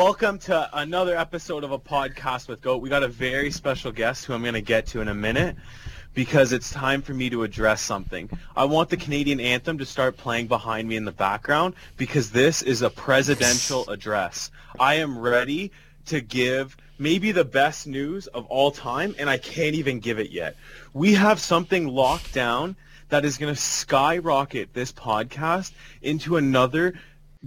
Welcome to another episode of a podcast with Goat. We got a very special guest who I'm going to get to in a minute because it's time for me to address something. I want the Canadian anthem to start playing behind me in the background because this is a presidential address. I am ready to give maybe the best news of all time, and I can't even give it yet. We have something locked down that is going to skyrocket this podcast into another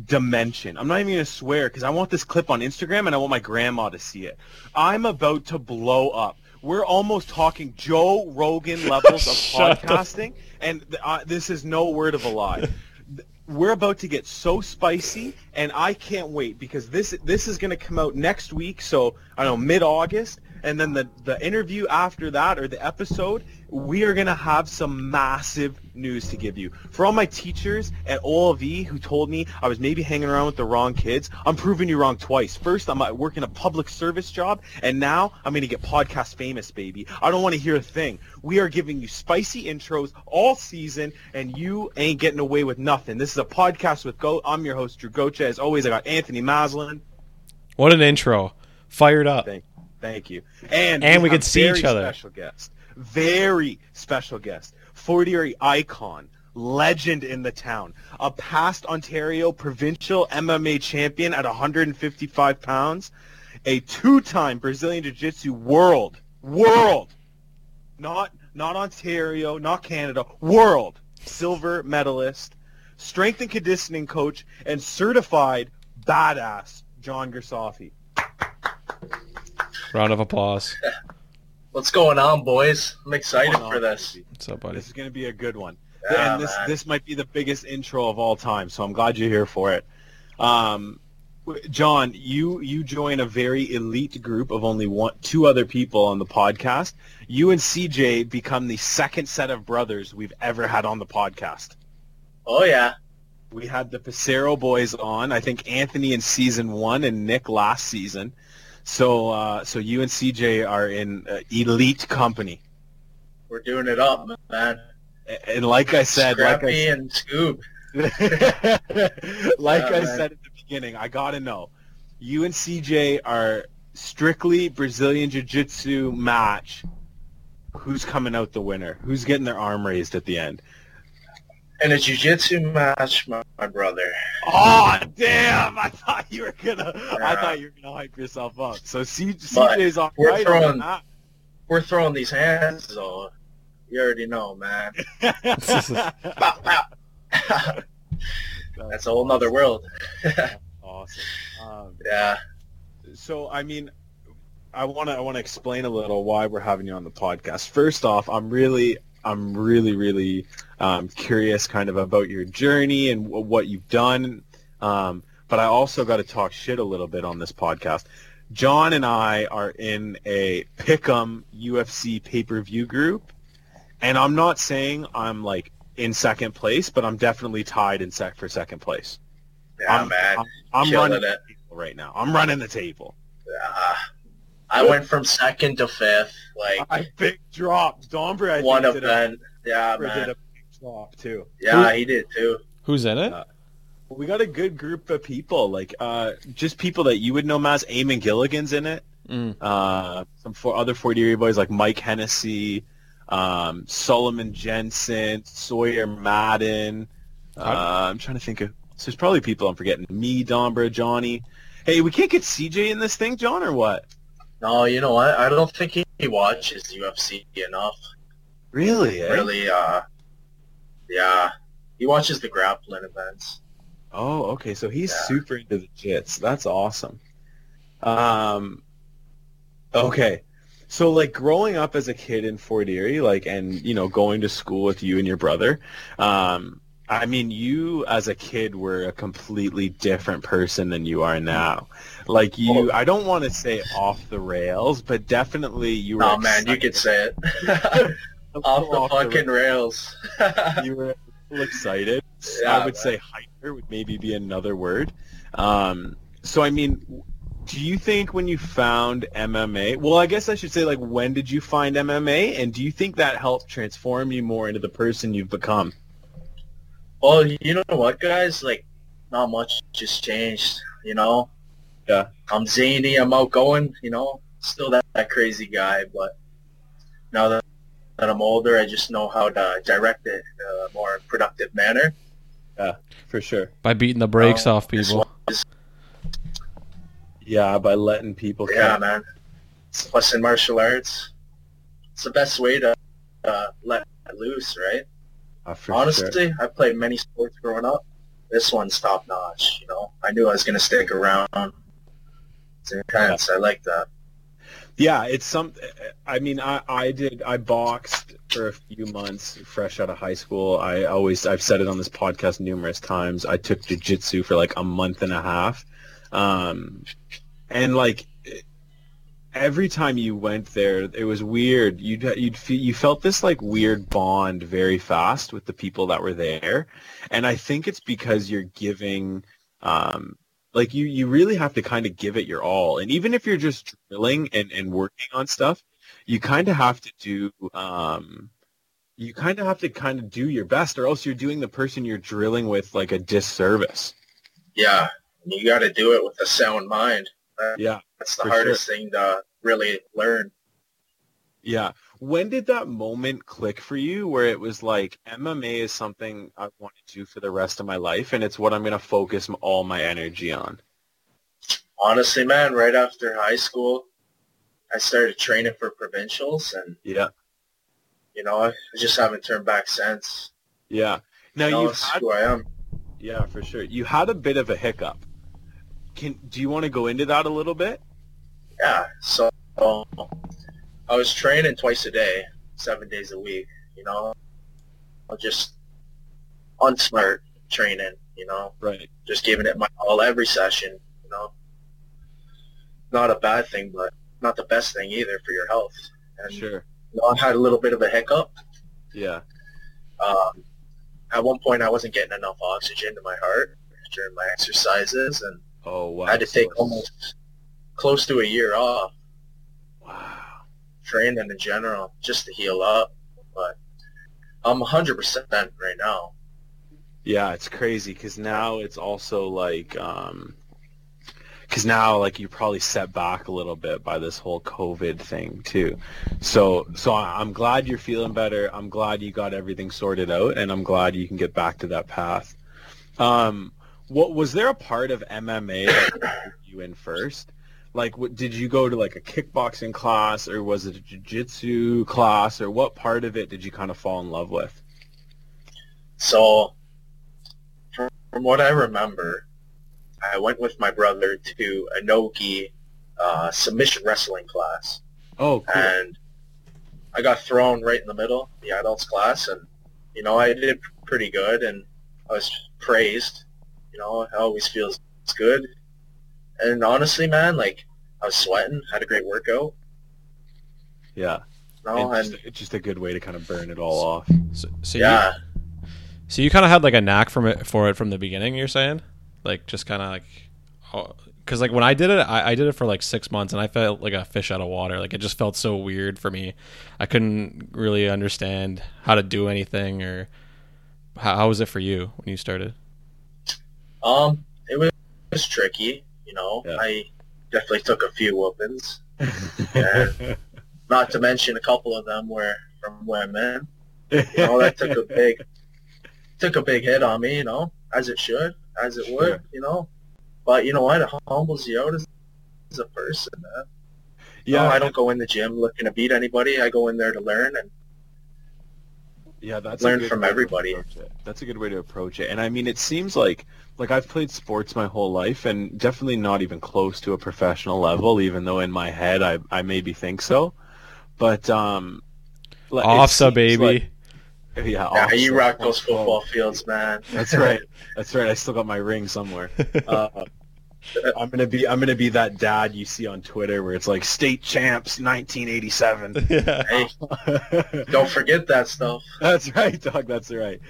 dimension. I'm not even going to swear because I want this clip on Instagram and I want my grandma to see it. I'm about to blow up. We're almost talking Joe Rogan levels of podcasting, and uh, this is no word of a lie. We're about to get so spicy, and I can't wait because this this is going to come out next week. So I don't know mid August, and then the the interview after that or the episode, we are going to have some massive news to give you. For all my teachers at OLV who told me I was maybe hanging around with the wrong kids, I'm proving you wrong twice. First, I'm uh, working a public service job, and now I'm going to get podcast famous, baby. I don't want to hear a thing. We are giving you spicy intros all season, and you ain't getting away with nothing. This is a podcast with Go. I'm your host, Drew Gocha. As always, I got Anthony Maslin. What an intro. Fired up. Thank, thank you. And, and we, we could see each other. Very special guest very special guest, Fort Erie icon, legend in the town, a past Ontario provincial MMA champion at 155 pounds, a two-time Brazilian Jiu-Jitsu world, world, not not Ontario, not Canada, world silver medalist, strength and conditioning coach, and certified badass Jon Grisafi. Round of applause. What's going on, boys? I'm excited for this. What's up, buddy? This is going to be a good one. Yeah, and this man. this might be the biggest intro of all time, so I'm glad you're here for it. Um, Jon, you you join a very elite group of only one two other people on the podcast. You and CJ become the second set of brothers we've ever had on the podcast. Oh yeah. We had the Pacero boys on. I think Anthony in season one and Nick last season. So uh, so you and CJ are in uh, elite company. We're doing it up, man. And like I said, Scrappy like I said, and Scoop. like Yeah, I man. said at the beginning, I gotta know. You and CJ are strictly Brazilian Jiu-Jitsu match. Who's coming out the winner? Who's getting their arm raised at the end? In a jiu-jitsu match, my, my brother. Oh damn! I thought you were gonna. I thought you were gonna hype yourself up. So C, CJ's on we're right throwing- on We're throwing these hands, though. You already know, man. that. Pow, pow. That's a whole nother world. awesome. Um, Yeah. so I mean, I want to I want to explain a little why we're having you on the podcast. First off, I'm really I'm really really um, curious kind of about your journey and w- what you've done. Um, but I also got to talk shit a little bit on this podcast. Jon and I are in a Pick'em UFC pay-per-view group, and I'm not saying I'm like in second place, but I'm definitely tied in sec for second place. Yeah, I'm, man. I'm, I'm running it. the table right now. I'm running the table. Yeah. I went from second to fifth, like I big drop. Domber, I one think, did a, event. Yeah, Domber did a big drop too. Yeah, he did too. Who's in it? Uh, We got a good group of people, like uh, just people that you would know, Maz. Eamon Gilligan's in it. Mm. Uh, some four other 40 year boys like Mike Hennessy, um, Solomon Jensen, Sawyer Madden. Uh, I'm trying to think of. So there's probably people I'm forgetting. Me, Dombra, Johnny. Hey, we can't get CJ in this thing, Jon, or what? No, you know what? I don't think he, he watches UFC enough. Really? eh? Really, uh, yeah. He watches the grappling events. Oh, okay. So he's Yeah. super into the jits. That's awesome. Um, okay. So like growing up as a kid in Fort Erie, like, and you know, going to school with you and your brother, um, I mean, you as a kid were a completely different person than you are now. Like you, I don't want to say off the rails, but definitely you were. Oh man, you could say it. Off the fucking rails. you were excited. Yeah, I would man. say hyper would maybe be another word. Um, so I mean, do you think when you found MMA, well, I guess I should say like when did you find MMA, and do you think that helped transform you more into the person you've become? Well, you know what, guys? Like, not much just changed. You know, Yeah. I'm zany. I'm outgoing. You know, still that, that crazy guy. But now that, that I'm older, I just know how to direct it in a more productive manner. Yeah, for sure. By beating the brakes Um, off people. is- Yeah, by letting people. yeah, catch- man. Plus, in martial arts, it's the best way to uh, let loose, right? Uh, Honestly, sure. I played many sports growing up. This one's top notch. You know, I knew I was gonna stick around. It's intense. I like that. Yeah, it's some. I mean, I, I did. I boxed for a few months, fresh out of high school. I always, I've said it on this podcast numerous times. I took jujitsu for like a month and a half, um, and like every time you went there, it was weird. You'd you'd feel, you felt this like weird bond very fast with the people that were there, and I think it's because you're giving. Um, like you you really have to kind of give it your all and even if you're just drilling and, and working on stuff you kind of have to do um you kind of have to kind of do your best or else you're doing the person you're drilling with like a disservice Yeah, you got to do it with a sound mind. Yeah That's the hardest thing to really learn. yeah when did that moment click for you where it was like mma is something i want to do for the rest of my life and it's what i'm going to focus all my energy on Honestly, man, right after high school, I started training for provincials, and yeah you know, I just haven't turned back since. yeah now You know, you've had who I am. Yeah, for sure. You had a bit of a hiccup. Can do you want to go into that a little bit? Yeah, so I was training twice a day, seven days a week. You know, just unsmart training. You know, Right. just giving it my all every session. You know, not a bad thing, but not the best thing either for your health. And Sure. you know, I had a little bit of a hiccup. Yeah. Um, at one point, I wasn't getting enough oxygen to my heart during my exercises, and Oh wow. I had to take almost close to a year off Wow. training in general just to heal up. But I'm 100% right now. Yeah, it's crazy because now it's also like, um, because now like you probably set back a little bit by this whole COVID thing too. So, so I'm glad you're feeling better. I'm glad you got everything sorted out, and I'm glad you can get back to that path. Um, what was there a part of MMA that you in first? Like, what, did you go to like a kickboxing class, or was it a jiu-jitsu class, or what part of it did you kind of fall in love with? So from, from what I remember, I went with my brother to a Nogi uh, submission wrestling class. Oh, cool. And I got thrown right in the middle, the adults class, and, you know, I did pretty good, and I was praised. You know, it always feels good. And honestly, man, like, I was sweating, had a great workout. yeah. And and just, it's just a good way to kind of burn it all off. So, so yeah, you so you kind of had like a knack from it for it from the beginning. You're saying, like just kind of like, because like when I did it, I, I did it for like six months, and I felt like a fish out of water. Like it just felt so weird for me. I couldn't really understand how to do anything, or how, how was it for you when you started? Um, it was, it was tricky. You know, Yeah. I definitely took a few whoopings. Not to mention a couple of them were from women. You know, that took a big took a big hit on me. You know, as it should, as it would. Sure. You know, but you know what? It humbles you out as, as a person, man. yeah, No, I don't go in the gym looking to beat anybody. I go in there to learn and Yeah, that's Learn a good from way everybody. That's a good way to approach it. And I mean, it seems like like I've played sports my whole life, and definitely not even close to a professional level. Even though in my head I I maybe think so, but um, like, it OFSAA, baby. like- yeah, yeah, OFSAA. you rock those football fields, man. That's right. That's right. I still got my ring somewhere. Uh, I'm gonna be I'm gonna be that dad you see on Twitter where it's like state champs 1987. yeah. hey, don't forget that stuff. That's right, dog. That's right.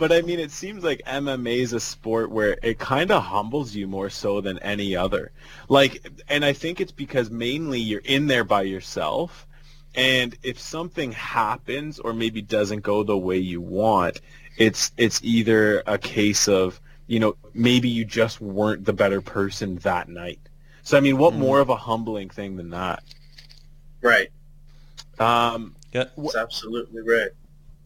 But I mean, it seems like MMA is a sport where it kind of humbles you more so than any other. Like, and I think it's because mainly you're in there by yourself, and if something happens or maybe doesn't go the way you want, it's it's either a case of you know maybe you just weren't the better person that night. So I mean, what Mhm. more of a humbling thing than that? Right. Um, Yeah. That's absolutely right.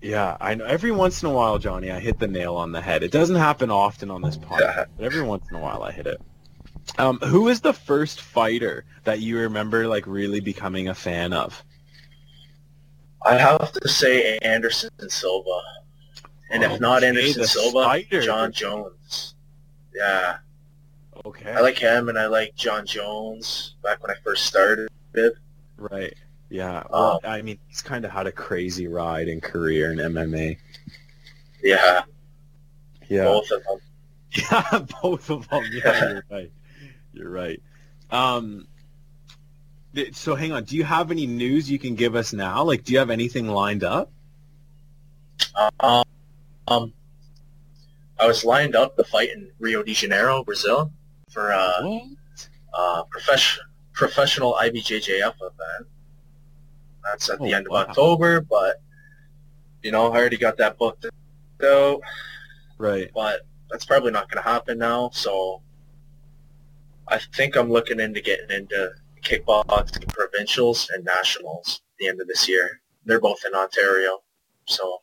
yeah, I know. Every once in a while, Johnny, I hit the nail on the head. It doesn't happen often on this podcast, but every once in a while, I hit it. Um, who is the first fighter that you remember like really becoming a fan of? I have to say Anderson Silva. And if not Anderson Silva, spider. Jon Jones. Yeah. Okay. I like him and I like Jon Jones back when I first started. Right. Yeah. Well, Um, I mean, he's kind of had a crazy ride in career in MMA. Yeah, Yeah. both of them. Yeah, both of them. Yeah, you're right. You're right. Um, so hang on. Do you have any news you can give us now? Like, do you have anything lined up? Um, um, I was lined up to fight in Rio de Janeiro, Brazil, for uh, What? uh, profession, professional IBJJF event. That's at the Oh, end of. October, but you know, I already got that booked out, Right. but that's probably not going to happen now. So I think I'm looking into getting into kickboxing provincials and nationals at the end of this year. They're both in Ontario, so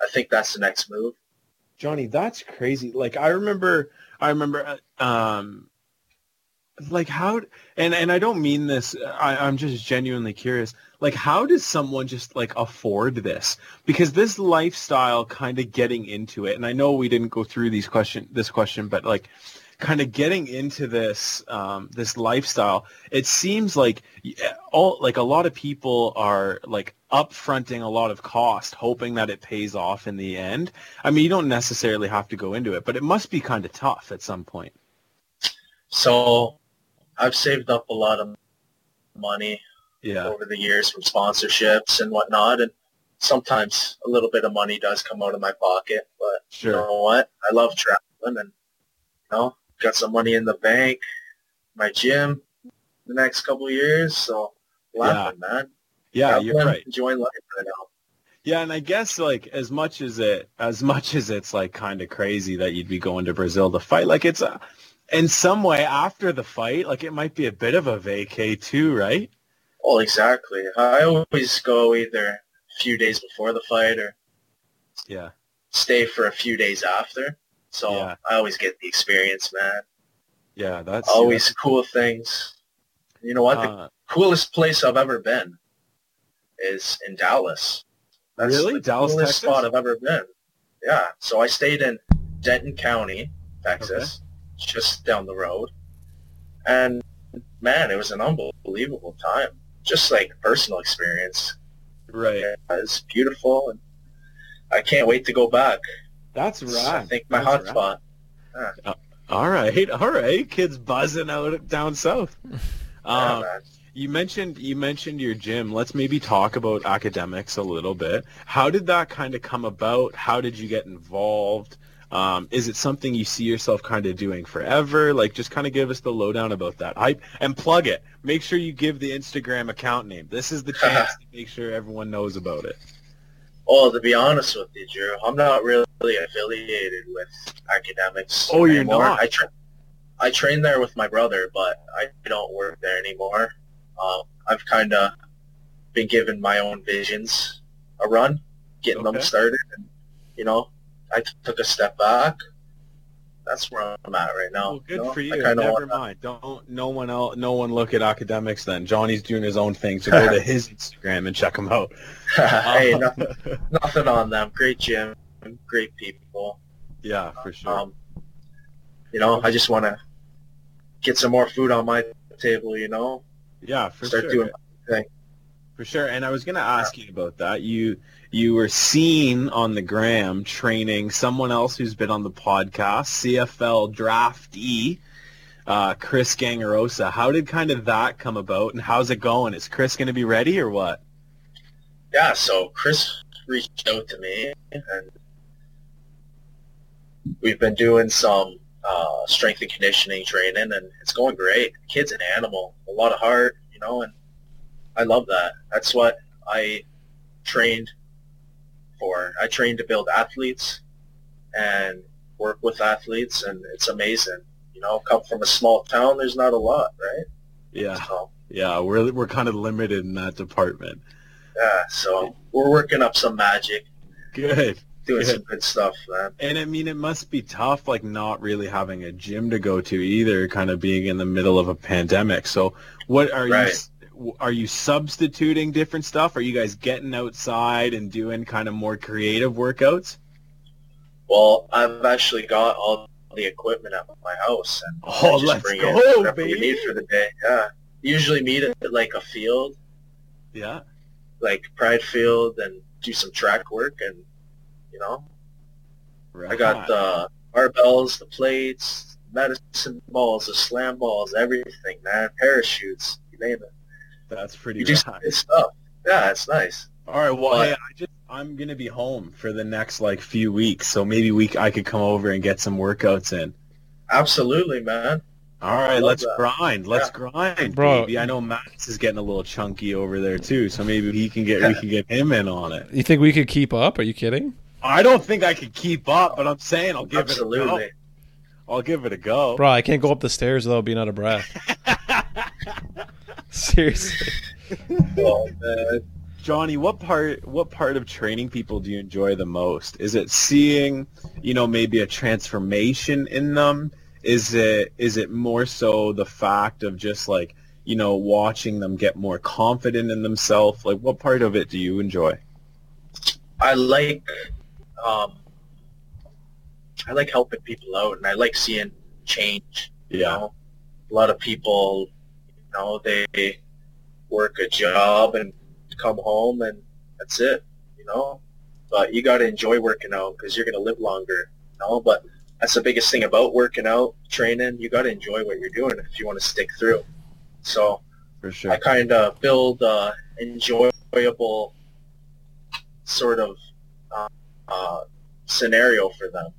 I think that's the next move. Johnny, that's crazy. Like I remember, I remember, uh, um, like how, and and I don't mean this. I, I'm just genuinely curious. Like, how does someone just like afford this? Because this lifestyle, kind of getting into it, and I know we didn't go through these question, this question, but like, kind of getting into this, um, this lifestyle, it seems like all like a lot of people are like upfronting a lot of cost, hoping that it pays off in the end. I mean, you don't necessarily have to go into it, but it must be kind of tough at some point. So I've saved up a lot of money Yeah. over the years from sponsorships and whatnot, and sometimes a little bit of money does come out of my pocket. But you know what? I love traveling, and you know, got some money in the bank, my gym, the next couple of years. So laughing, man. Yeah, you're right. Enjoying life right now. Yeah, and I guess like as much as it as much as it's like kind of crazy that you'd be going to Brazil to fight, like it's a, in some way after the fight, like it might be a bit of a vacay too, right? Oh, exactly. I always go either a few days before the fight or Yeah. stay for a few days after. So Yeah. I always get the experience, man. Yeah, that's Always cool things. You know what? The Uh, coolest place I've ever been is in Dallas. That's Really? the Dallas, coolest Texas? spot I've ever been. Yeah. So I stayed in Denton County, Texas, just down the road. And man, it was an unbelievable time. Just like personal experience. right. Yeah, it's beautiful and I can't wait to go back. That's right. I think my That's hot right. spot. All right, all right. Kids buzzing out down south. Yeah, Um, man. You mentioned you mentioned your gym. Let's maybe talk about academics a little bit. How did that kind of come about? How did you get involved? Um, is it something you see yourself kind of doing forever? Like, just kind of give us the lowdown about that. I and plug it. Make sure you give the Instagram account name. This is the chance to make sure everyone knows about it. Well, to be honest with you, Drew, I'm not really affiliated with academics. Oh, you're anymore. not? I tra- I train there with my brother, but I don't work there anymore. Um, I've kind of been given my own visions a run, getting them started, and you know, I t- took a step back. That's where I'm at right now. Well, good know? for you. kinda Never mind. Don't no one else. No one look at academics. Then Johnny's doing his own thing. So go to his Instagram and check him out. hey, Uh, nothing, nothing on them. Great gym, great people. yeah, for sure. Um, you know, I just want to get some more food on my table. You know, Yeah, for start sure. doing my thing. For sure. And I was going to ask you about that. You you were seen on the gram training someone else who's been on the podcast, CFL draftee, uh, Chris Gangarosa. How did kind of that come about, and how's it going? Is Chris going to be ready or what? Yeah. So Chris reached out to me, and we've been doing some uh, strength and conditioning training, and it's going great. Kid's an animal, a lot of heart, you know, and I love that. That's what I trained for. I trained to build athletes and work with athletes, and it's amazing. You know, come from a small town, there's not a lot, right? Yeah, So yeah, we're we're kind of limited in that department. yeah, so we're working up some magic, Good. doing Good. some good stuff, man. And I mean, it must be tough, like not really having a gym to go to either, kind of being in the middle of a pandemic. So, what are Right. you? Are you substituting different stuff? Are you guys getting outside and doing kind of more creative workouts? Well, I've actually got all the equipment at my house, and Oh, let's bring go, in baby. we need for the day. Yeah, usually meet at like a field, Yeah. like Pride Field, and do some track work, and you know, Right. I got the barbells, the plates, medicine balls, the slam balls, everything, man. Parachutes, you name it. That's pretty You do rad. good stuff. Yeah, it's nice. All right. Well, But- hey, I just I'm gonna be home for the next like few weeks, so maybe we I could come over and get some workouts in. Absolutely, man. All right, let's that. grind. Let's grind, Bro. baby. I know Max is getting a little chunky over there too, so maybe he can get we can get him in on it. You think we could keep up? Are you kidding? I don't think I could keep up, but I'm saying I'll give it a Absolutely. go. I'll give it a go. Bro, I can't go up the stairs without being out of breath. Seriously. Oh, man. Johnny, what part what part of training people do you enjoy the most? Is it seeing, you know, maybe a transformation in them? Is it is it more so the fact of just like, you know, watching them get more confident in themselves? Like what part of it do you enjoy? I like um, I like helping people out, and I like seeing change. You know, a lot of people, you know, they work a job and come home, and that's it. You know, but you got to enjoy working out because you're gonna live longer. You know, but that's the biggest thing about working out, training. You got to enjoy what you're doing if you want to stick through. So For sure. I kind of build a enjoyable sort of uh, uh, scenario for them.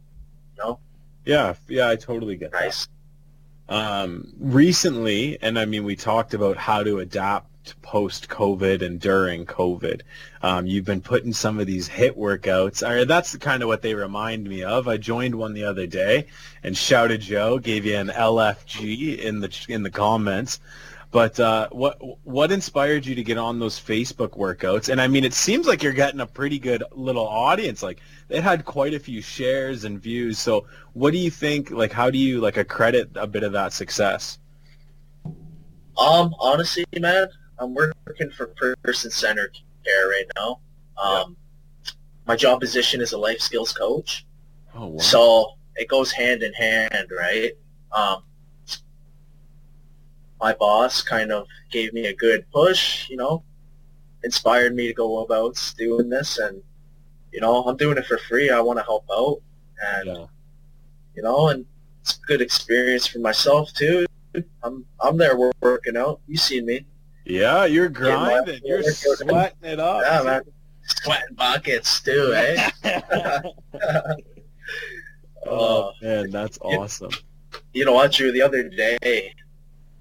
You know, Yeah, yeah, I totally get that. nice. Um, recently, and I mean, we talked about how to adapt post COVID and during COVID. Um, you've been putting some of these HIIT workouts. Or that's kind of what they remind me of. I joined one the other day, and shouted Joe gave you an LFG in the in the comments. But uh, what what inspired you to get on those Facebook workouts? And I mean, it seems like you're getting a pretty good little audience. Like it had quite a few shares and views. So what do you think? Like, how do you like accredit a bit of that success? Um, honestly, man, I'm working for person centered care right now. Um, my job position is a life skills coach, Oh wow! so it goes hand in hand, right? Um, my boss kind of gave me a good push, you know, inspired me to go about doing this, and you know, I'm doing it for free. I want to help out, and yeah. you know, and it's a good experience for myself too. I'm I'm there working out. You seen me? yeah, you're grinding. You're sweating it up. Yeah, man. Sweating buckets too, eh? oh man, that's awesome. you know what, Drew? The other day,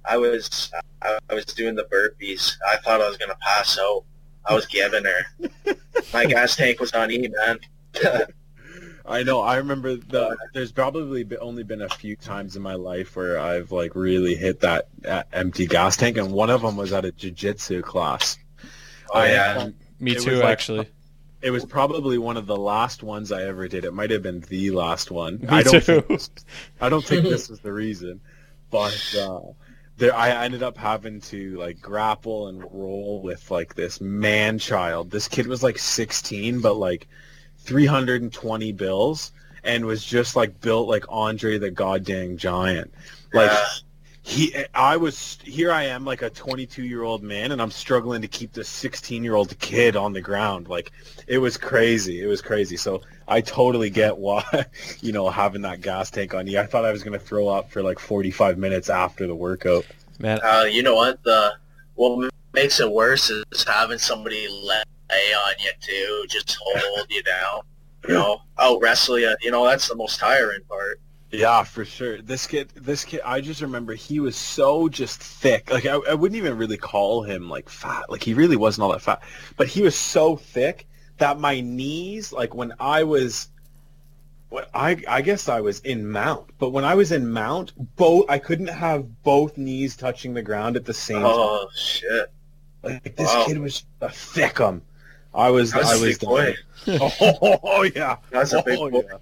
I was I, I was doing the burpees. I thought I was gonna pass out. I was giving her. My gas tank was on E, man. I know. I remember the. There's probably only been a few times in my life where I've like really hit that uh, empty gas tank, and one of them was at a jiu-jitsu class. Oh I, yeah. um, Me too, like- actually. It was probably one of the last ones I ever did. It might have been the last one. Me I don't too. Think, I don't think this was the reason, but uh, there I ended up having to like grapple and roll with like this man child. This kid was like 16, but like 320 bills, and was just like built like Andre the Goddamn Giant. Like Yeah. He i was here i am like a 22 year old man and i'm struggling to keep this 16 year old kid on the ground like it was crazy it was crazy so i totally get why you know having that gas tank on you i thought i was going to throw up for like 45 minutes after the workout Man, Uh, you know what? The what makes it worse is having somebody lay on you too, just hold you down. You know, out wrestle you. You know, that's the most tiring part. Yeah for sure this kid this kid i just remember he was so just thick like I, I wouldn't even really call him like fat like he really wasn't all that fat but he was so thick that my knees like when i was what I I guess I was in mount, but when I was in mount, both I couldn't have both knees touching the ground at the same oh, time. Oh shit! Like this Wow. kid was a thickum. I was That's I a was big boy. Oh, yeah. That's a oh, big boy. yeah.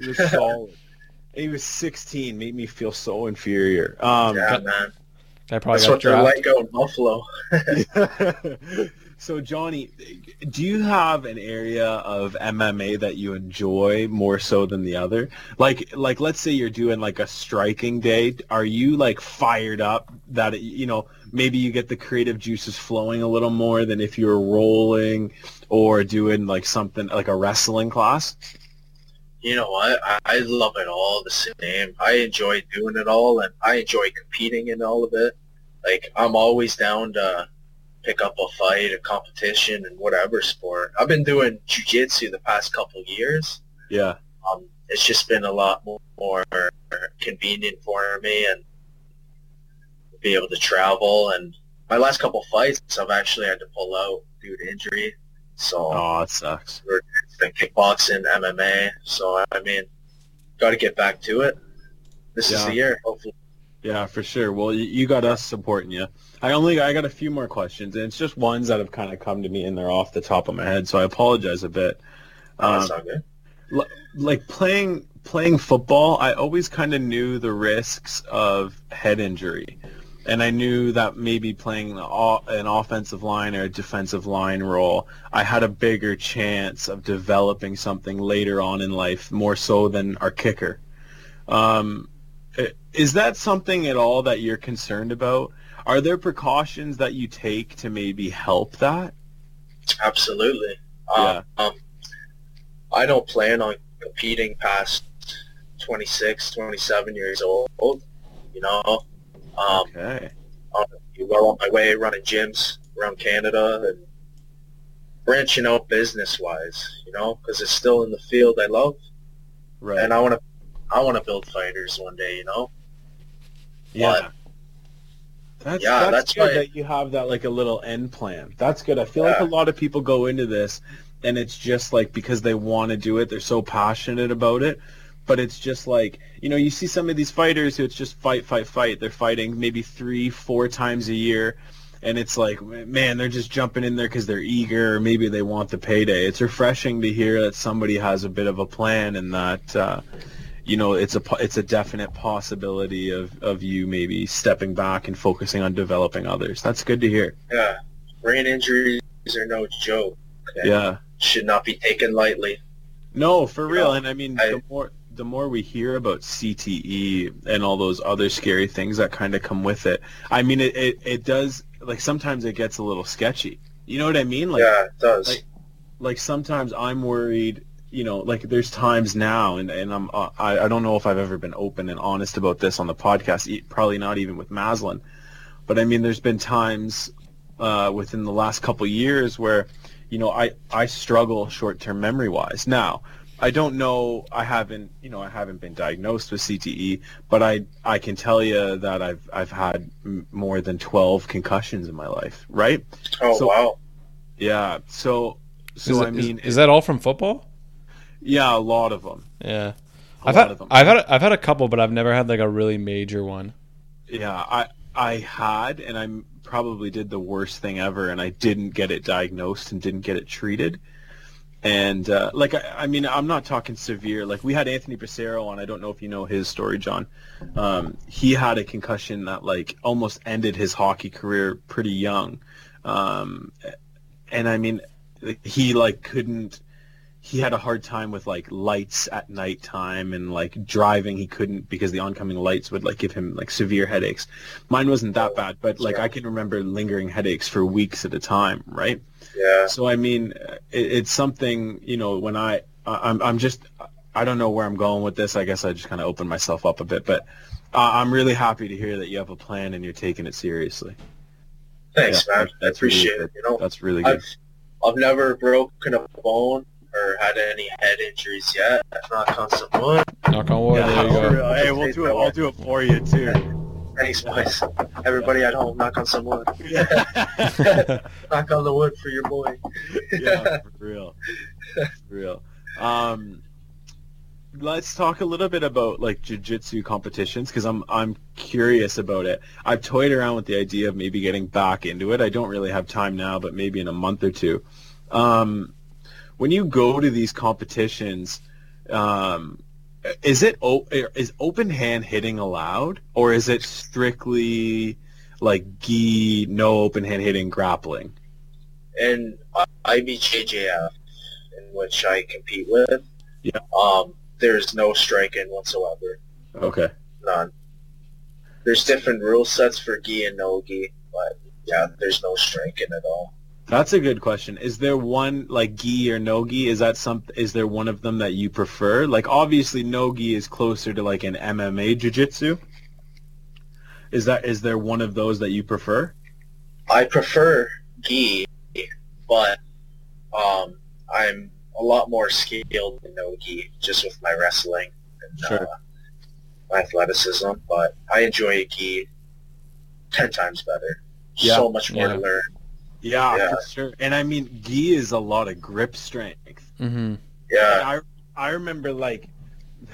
He was solid. He was 16, made me feel so inferior. Um, yeah, man. I probably That's got what they're drafted. like out in Buffalo. so Johnny, do you have an area of MMA that you enjoy more so than the other? Like like let's say you're doing like a striking day, are you like fired up that you know, maybe you get the creative juices flowing a little more than if you were rolling or doing like something like a wrestling class? You know what? I, I love it all the same. I enjoy doing it all, and I enjoy competing in all of it. Like I'm always down to pick up a fight, a competition, and whatever sport. I've been doing jujitsu the past couple of years. Yeah. Um, it's just been a lot more, more convenient for me and be able to travel. And my last couple fights, I've actually had to pull out due to injury. So Oh, it sucks. Kickboxing, MMA. So I mean, got to get back to it. This is the year, hopefully. Yeah, for sure. Well, you, you got us supporting you. I only I got a few more questions, and it's just ones that have kind of come to me and they're off the top of my head, so I apologize a bit. Um, that's not good. like playing playing football, I always kind of knew the risks of head injury, and I knew that maybe playing the an offensive line or a defensive line role, I had a bigger chance of developing something later on in life, more so than our kicker. Um, is that something at all that you're concerned about? Are there precautions that you take to maybe help that? Absolutely. Um, um, I don't plan on competing past 26, 27 years old. You know, um, Okay. I'm well on my way running gyms around Canada and branching out business-wise. You know, because it's still in the field I love, Right. and I want to, I want to build fighters one day. You know. Yeah. That's, Yeah, that's, that's good why- that you have that like a little end plan. That's good. I feel like a lot of people go into this and it's just like because they want to do it, they're so passionate about it. But it's just like, you know, you see some of these fighters who it's just fight, fight, fight. They're fighting maybe three, four times a year. And it's like, man, they're just jumping in there because they're eager or maybe they want the payday. It's refreshing to hear that somebody has a bit of a plan and that, uh, you know, it's a it's a definite possibility of, of you maybe stepping back and focusing on developing others. That's good to hear. Yeah. Brain injuries are no joke. Yeah. Should not be taken lightly. No, for You real. know, and I mean, I- the more the more we hear about CTE and all those other scary things that kind of come with it, I mean, it, it, it does like sometimes it gets a little sketchy. You know what I mean? Like yeah, it does. like- like sometimes I'm worried, you know, like there's times now, and and I'm uh, I I don't know if I've ever been open and honest about this on the podcast, probably not even with Maslin, but I mean, there's been times uh, within the last couple years where, you know, I I struggle short-term memory wise. Now, I don't know, I haven't, you know, I haven't been diagnosed with CTE, but I I can tell you that I've I've had m- more than 12 concussions in my life, right? oh so- wow. Yeah, so. So is, I mean, is, is that all from football? Yeah, a lot of them. Yeah, A I've lot had of them. I've had I've had a couple, but I've never had like a really major one. Yeah, I I had, and I probably did the worst thing ever, and I didn't get it diagnosed and didn't get it treated. And uh, like I, I mean, I'm not talking severe. Like we had Anthony Becerro on. I don't know if you know his story, Jon. Um, he had a concussion that like almost ended his hockey career pretty young. Um, and I mean, he like couldn't. He had a hard time with like lights at nighttime and like driving. He couldn't because the oncoming lights would like give him like severe headaches. Mine wasn't that bad, but like I can remember lingering headaches for weeks at a time, right? Yeah. So I mean, it, it's something you know. When I, I I'm I'm just I don't know where I'm going with this. I guess I just kind of opened myself up a bit, but uh, I'm really happy to hear that you have a plan and you're taking it seriously. Thanks, Yeah, man. I that's really appreciate good. it. You know, That's really good. I've I've never broken a bone or had any head injuries yet. Knock on some wood. Knock on wood. there you go. Hey, we'll do it. I'll do it for you too. Thanks, boys. Everybody at home, knock on some wood. knock on the wood for your boy. yeah, for real, for real. Um, let's talk a little bit about like jiu-jitsu competitions because I'm I'm curious about it. I've toyed around with the idea of maybe getting back into it. I don't really have time now, but maybe in a month or two. Um, when you go to these competitions, um, is it is open hand hitting allowed, or is it strictly like gi, no open hand hitting grappling? In IBJJF, in which I compete with, Yeah. um, there's no striking whatsoever. Okay. None. There's different rule sets for gi and no gi, but yeah, there's no striking at all. That's a good question. Is there one like gi or no gi? Is that some? Is there one of them that you prefer? Like obviously no gi is closer to like an MMA jiu-jitsu. Is that is there one of those that you prefer? I prefer gi, but um, I'm a lot more skilled in no gi just with my wrestling and Sure. uh, my athleticism. But I enjoy gi ten times better. Yeah. So much more Yeah. to learn. Yeah, Yeah. for sure. And I mean gi is a lot of grip strength. Mm-hmm. Yeah, I I remember like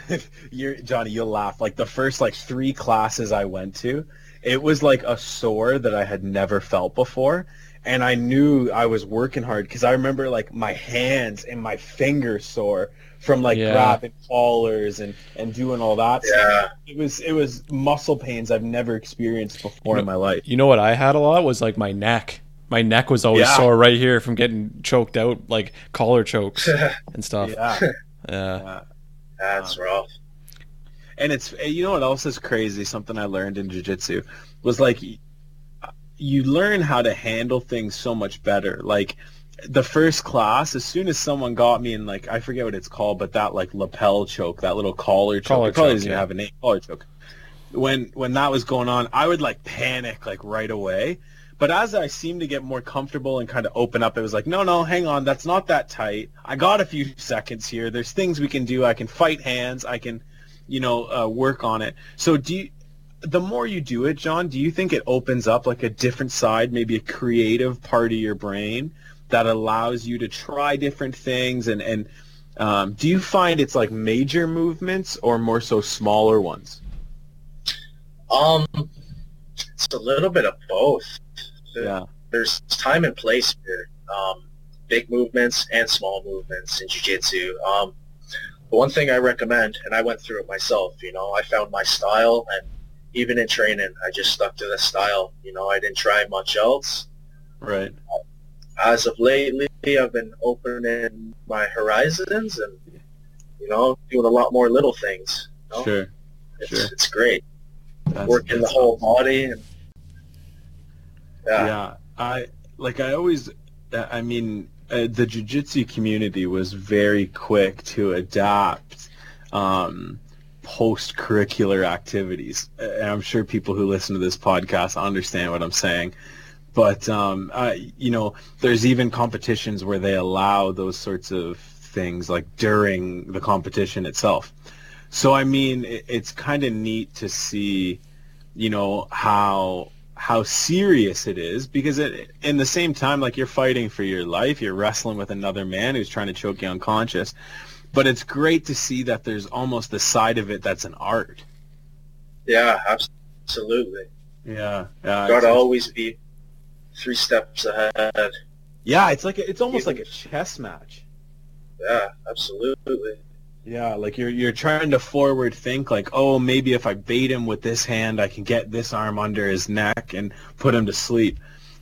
you're Johnny, you'll laugh. Like the first like three classes I went to, it was like a sore that I had never felt before. And I knew I was working hard because I remember like my hands and my fingers sore from like Yeah. grabbing collars and, and doing all that stuff. yeah. It was it was muscle pains I've never experienced before in my life. You know what I had a lot was like my neck. My neck was always Yeah. sore right here from getting choked out, like collar chokes and stuff. Yeah. Yeah. That's uh, rough. And it's eh, you know what else is crazy? Something I learned in jiu-jitsu was like you learn how to handle things so much better. Like the first class, as soon as someone got me in like I forget what it's called, but that like lapel choke, that little collar choke, Collar probably choke, doesn't yeah. have a name, collar choke. When when that was going on, I would like panic like right away. But as I seemed to get more comfortable and kind of open up, it was like, no, no, hang on, that's not that tight. I got a few seconds here. There's things we can do. I can fight hands. I can, you know, uh, work on it. So do you, the more you do it, Jon, do you think it opens up like a different side, maybe a creative part of your brain that allows you to try different things? And, and um, do you find it's like major movements or more so smaller ones? Um, it's a little bit of both. Yeah. There's time and place here. Um, big movements and small movements in jiu-jitsu. Um, the one thing I recommend, and I went through it myself, you know, I found my style, and even in training, I just stuck to the style. You know, I didn't try much else. Right. As of lately, I've been opening my horizons and, you know, doing a lot more little things. you know? Sure. It's, sure. it's great. That's- Working the whole awesome. body. And, yeah. yeah. I like i always i mean uh, the jiu-jitsu community was very quick to adopt um, post-curricular activities. Uh, and i'm sure people who listen to this podcast understand what i'm saying. But um, uh, you know there's even competitions where they allow those sorts of things like during the competition itself. So i mean it, it's kind of neat to see you know how how serious it is because it, in the same time like you're fighting for your life you're wrestling with another man who's trying to choke you unconscious but it's great to see that there's almost the side of it that's an art Yeah, absolutely. yeah yeah Gotta always be three steps ahead. yeah it's like a, it's almost like a chess match Yeah, absolutely. Yeah, like you're you're trying to forward think like, oh, maybe if I bait him with this hand, I can get this arm under his neck and put him to sleep.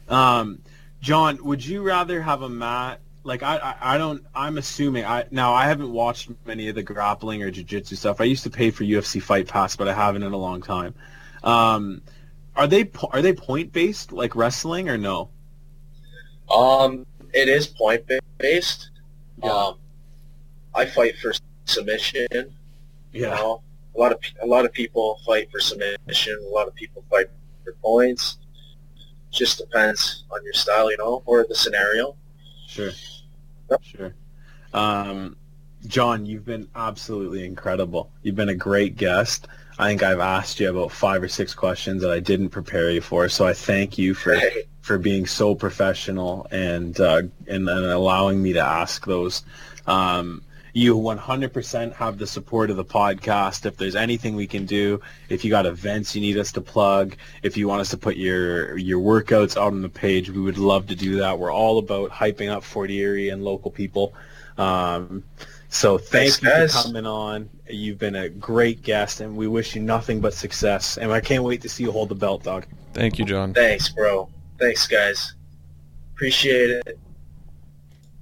Um, Jon, would you rather have a mat? Like I, I, I don't. I'm assuming. I now I haven't watched many of the grappling or jiu-jitsu stuff. I used to pay for UFC Fight Pass, but I haven't in a long time. Um, are they are they point based like wrestling or no? Um, it is point based. Yeah. Um, I fight for submission. You Yeah. know, a lot of a lot of people fight for submission. A lot of people fight for points. Just depends on your style, you know, or the scenario. Sure. Yep. Sure. Um, Jon, you've been absolutely incredible. You've been a great guest. I think I've asked you about five or six questions that I didn't prepare you for, so I thank you for for being so professional and uh, and, and allowing me to ask those. Um, You 100% have the support of the podcast. If there's anything we can do, if you got events you need us to plug, if you want us to put your your workouts out on the page, we would love to do that. We're all about hyping up Fort Erie and local people. Um, so thank Thanks, you guys. for coming on. You've been a great guest, and we wish you nothing but success. And I can't wait to see you hold the belt, dog. Thank you, Jon. Thanks, bro. Thanks, guys. Appreciate it.